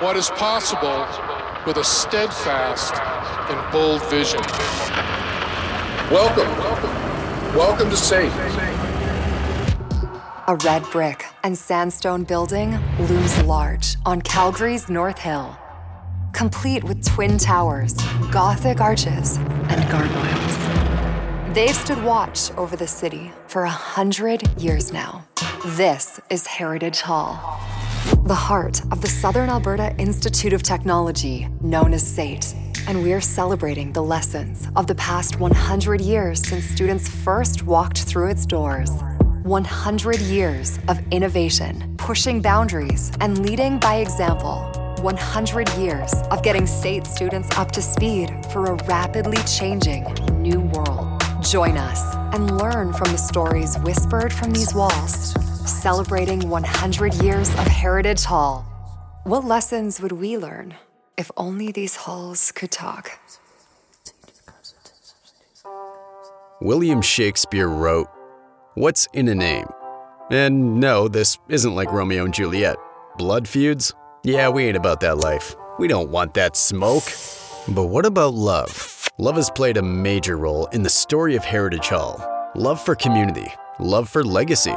what is possible with a steadfast and bold vision. Welcome. Welcome welcome to SAIT. A red brick and sandstone building looms large on Calgary's North Hill, complete with twin towers, Gothic arches, and gargoyles. They've stood watch over the city for a hundred years now. This is Heritage Hall, the heart of the Southern Alberta Institute of Technology, known as SAIT. And we're celebrating the lessons of the past 100 years since students first walked through its doors. 100 years of innovation, pushing boundaries, and leading by example. 100 years of getting SAIT students up to speed for a rapidly changing new world. Join us and learn from the stories whispered from these walls, celebrating 100 years of Heritage Hall. What lessons would we learn if only these halls could talk? William Shakespeare wrote, What's in a name? And no, this isn't like Romeo and Juliet. Blood feuds? Yeah, we ain't about that life. We don't want that smoke. But what about love? Love has played a major role in the story of Heritage Hall. Love for community, love for legacy,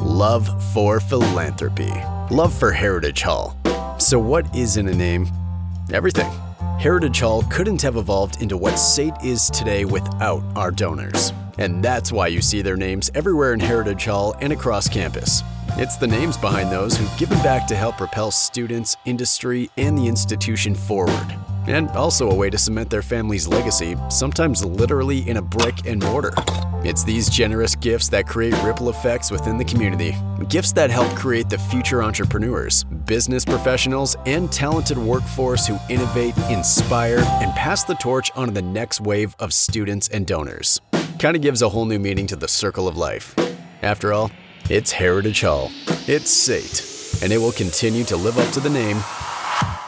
love for philanthropy, love for Heritage Hall. So, what is in a name? Everything. Heritage Hall couldn't have evolved into what SAIT is today without our donors. And that's why you see their names everywhere in Heritage Hall and across campus. It's the names behind those who've given back to help propel students, industry, and the institution forward. And also a way to cement their family's legacy, sometimes literally in a brick and mortar. It's these generous gifts that create ripple effects within the community. Gifts that help create the future entrepreneurs, business professionals, and talented workforce who innovate, inspire, and pass the torch on to the next wave of students and donors. Kind of gives a whole new meaning to the circle of life. After all, it's Heritage Hall. It's SAIT. And it will continue to live up to the name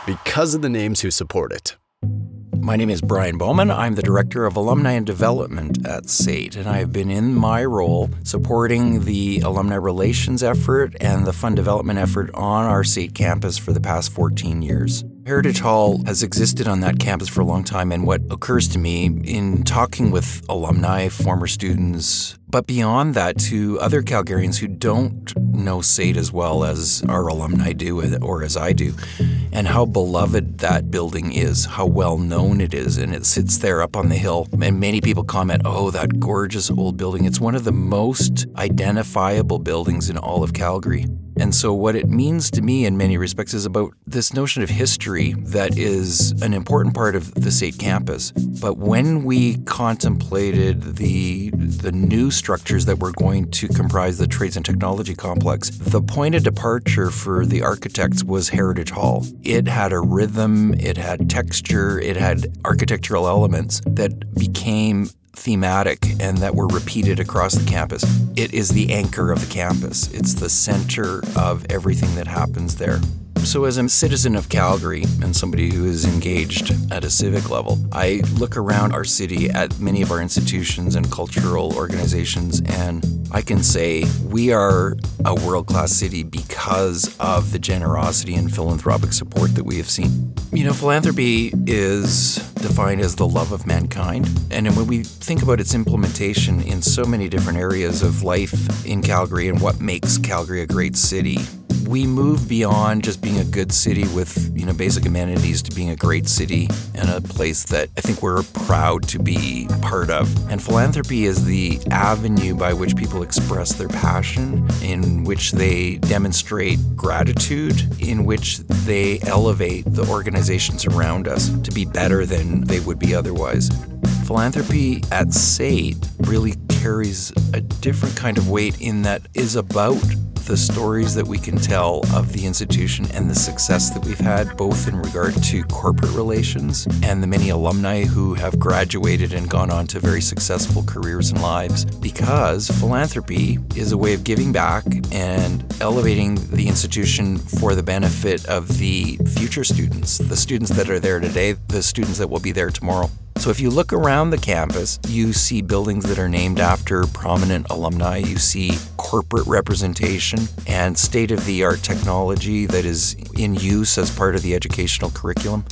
because of the names who support it. My name is Brian Bowman. I'm the Director of Alumni and Development at SAIT, and I have been in my role supporting the alumni relations effort and the fund development effort on our SAIT campus for the past 14 years. Heritage Hall has existed on that campus for a long time, and what occurs to me in talking with alumni, former students, but beyond that, to other Calgarians who don't know SAIT as well as our alumni do, or as I do, and how beloved that building is, how well known it is, and it sits there up on the hill. And many people comment, oh, that gorgeous old building. It's one of the most identifiable buildings in all of Calgary. And so, what it means to me in many respects is about this notion of history that is an important part of the SAIT campus. But when we contemplated the, the new structures that were going to comprise the Trades and Technology Complex, the point of departure for the architects was Heritage Hall. It had a rhythm, it had texture, it had architectural elements that became thematic and that were repeated across the campus. It is the anchor of the campus, it's the center of everything that happens there. So, as a citizen of Calgary and somebody who is engaged at a civic level, I look around our city at many of our institutions and cultural organizations, and I can say we are a world class city because of the generosity and philanthropic support that we have seen. You know, philanthropy is defined as the love of mankind. And when we think about its implementation in so many different areas of life in Calgary and what makes Calgary a great city, we move beyond just being a good city with you know basic amenities to being a great city and a place that I think we're proud to be part of. And philanthropy is the avenue by which people express their passion, in which they demonstrate gratitude, in which they elevate the organizations around us to be better than they would be otherwise. Philanthropy at SAIT really carries a different kind of weight in that is about the stories that we can tell of the institution and the success that we've had, both in regard to corporate relations and the many alumni who have graduated and gone on to very successful careers and lives. Because philanthropy is a way of giving back and elevating the institution for the benefit of the future students, the students that are there today, the students that will be there tomorrow. So if you look around the campus, you see buildings that are named after prominent alumni. You see corporate representation and state of the art technology that is in use as part of the educational curriculum.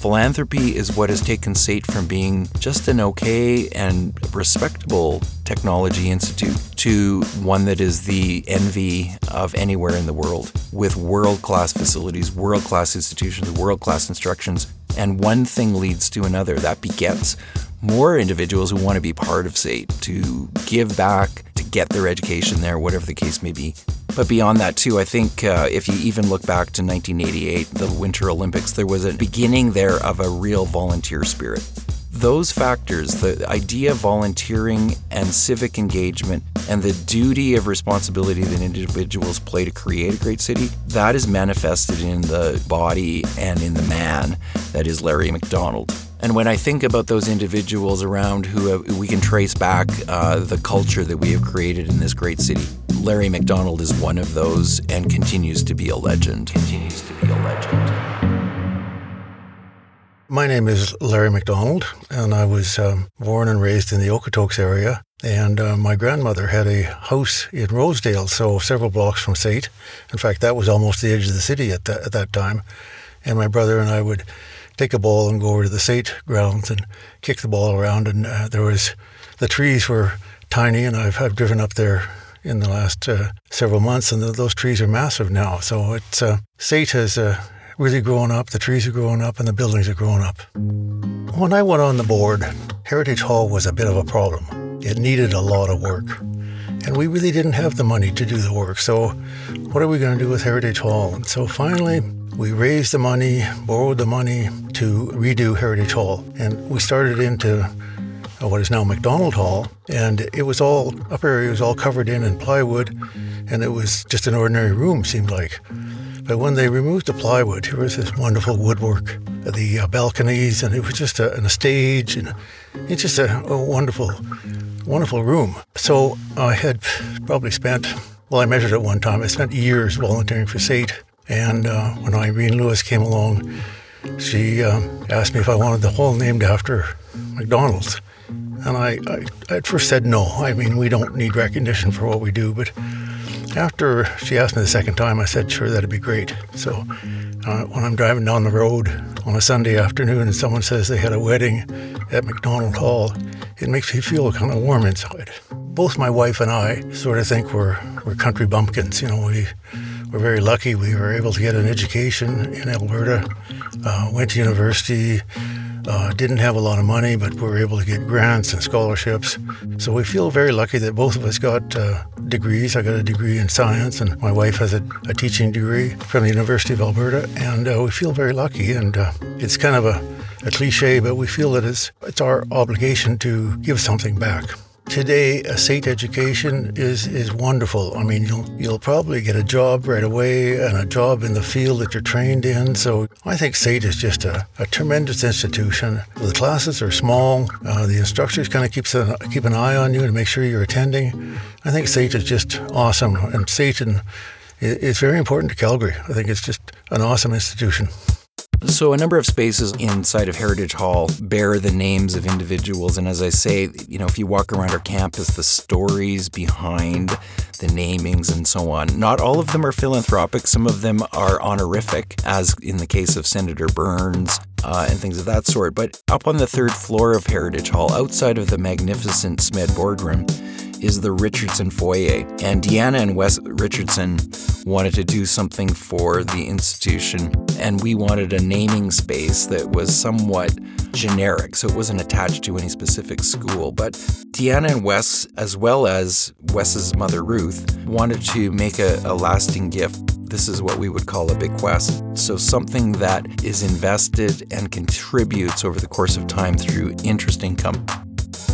Philanthropy is what has taken SAIT from being just an okay and respectable technology institute to one that is the envy of anywhere in the world with world class facilities, world class institutions, world class instructions. And one thing leads to another. That begets more individuals who want to be part of SAIT, to give back, to get their education there, whatever the case may be. But beyond that, too, I think uh, if you even look back to 1988, the Winter Olympics, there was a beginning there of a real volunteer spirit. Those factors, the idea of volunteering and civic engagement and the duty of responsibility that individuals play to create a great city, that is manifested in the body and in the man that is Larry Macdonald. And when I think about those individuals around who have, we can trace back uh, the culture that we have created in this great city, Larry Macdonald is one of those and continues to be a legend. Continues to be a legend. My name is Larry Macdonald, and I was um, born and raised in the Okotoks area. And uh, my grandmother had a house in Rosedale, so several blocks from SAIT. In fact, that was almost the edge of the city at that, at that time. And my brother and I would take a ball and go over to the SAIT grounds and kick the ball around. And uh, there was, the trees were tiny, and I've, I've driven up there in the last uh, several months, and those trees are massive now. So it's, uh, SAIT has uh, really grown up, the trees are growing up, and the buildings are growing up. When I went on the board, Heritage Hall was a bit of a problem. It needed a lot of work. And we really didn't have the money to do the work. So, what are we going to do with Heritage Hall? And so finally, we raised the money, borrowed the money to redo Heritage Hall. And we started into uh, what is now Macdonald Hall. And it was all, upper area was all covered in in plywood. And it was just an ordinary room, seemed like. But when they removed the plywood, here was this wonderful woodwork, the uh, balconies, and it was just a, a stage, and it's just a, a, wonderful, wonderful room. So I had probably spent, well, I measured it one time, I spent years volunteering for SAIT. And uh, when Irene Lewis came along, she uh, asked me if I wanted the hall named after Macdonald's. And I, I, at first said no. I mean, we don't need recognition for what we do, but after she asked me the second time, I said, sure, that'd be great. So uh, when I'm driving down the road on a Sunday afternoon and someone says they had a wedding at Macdonald Hall, it makes me feel kind of warm inside. Both my wife and I sort of think we're, we're country bumpkins. You know, we, we're very lucky. We were able to get an education in Alberta, uh, went to university, uh, didn't have a lot of money, but we were able to get grants and scholarships. So we feel very lucky that both of us got uh, degrees. I got a degree in science, and my wife has a, a teaching degree from the University of Alberta. And uh, we feel very lucky. And uh, it's kind of a, a cliche, but we feel that it's, it's our obligation to give something back. Today, a SAIT education is, is wonderful. I mean, you'll, you'll probably get a job right away and a job in the field that you're trained in. So I think SAIT is just a, a tremendous institution. The classes are small. Uh, the instructors kind of keeps a, keep an eye on you to make sure you're attending. I think SAIT is just awesome. And SAIT is very important to Calgary. I think it's just an awesome institution. So, a number of spaces inside of Heritage Hall bear the names of individuals. And as I say, you know, if you walk around our campus, the stories behind the namings and so on, not all of them are philanthropic. Some of them are honorific, as in the case of Senator Burns uh, and things of that sort. But up on the third floor of Heritage Hall, outside of the magnificent SMED boardroom, is the Richardson Foyer. And Deanna and Wes Richardson wanted to do something for the institution, and we wanted a naming space that was somewhat generic, so it wasn't attached to any specific school. But Deanna and Wes, as well as Wes's mother Ruth, wanted to make a, a lasting gift this is what we would call a bequest. So, something that is invested and contributes over the course of time through interest income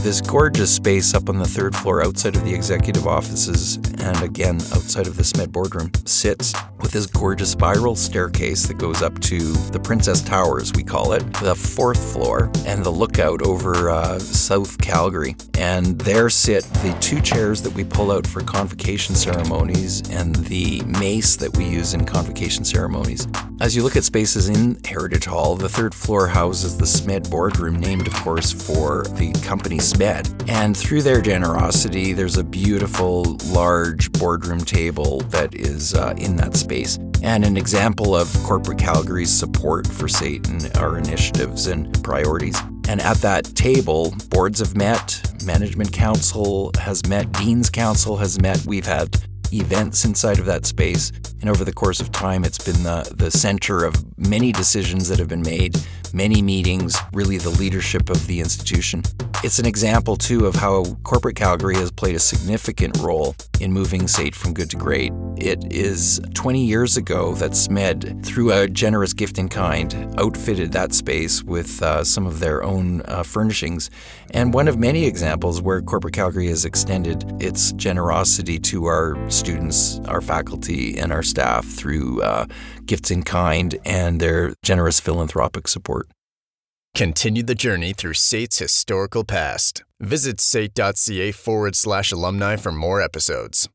this gorgeous space up on the third floor outside of the executive offices and again outside of the SMED boardroom sits with this gorgeous spiral staircase that goes up to the Princess Towers, we call it, the fourth floor, and the lookout over uh, South Calgary. And there sit the two chairs that we pull out for convocation ceremonies and the mace that we use in convocation ceremonies. As you look at spaces in Heritage Hall, the third floor houses the SMED boardroom, named, of course, for the company SMED. And through their generosity, there's a beautiful, large boardroom table that is uh, in that space. And an example of corporate Calgary's support for Satan, our initiatives and priorities. And at that table, boards have met, management council has met, dean's council has met. We've had events inside of that space. And over the course of time, it's been the, the center of many decisions that have been made, many meetings, really the leadership of the institution. It's an example, too, of how corporate Calgary has played a significant role in moving SAIT from good to great. It is 20 years ago that SMED, through a generous gift in kind, outfitted that space with uh, some of their own uh, furnishings. And one of many examples where corporate Calgary has extended its generosity to our students, our faculty, and our staff through uh, gifts in kind and their generous philanthropic support. Continue the journey through SAIT's historical past. Visit sait.ca forward slash alumni for more episodes.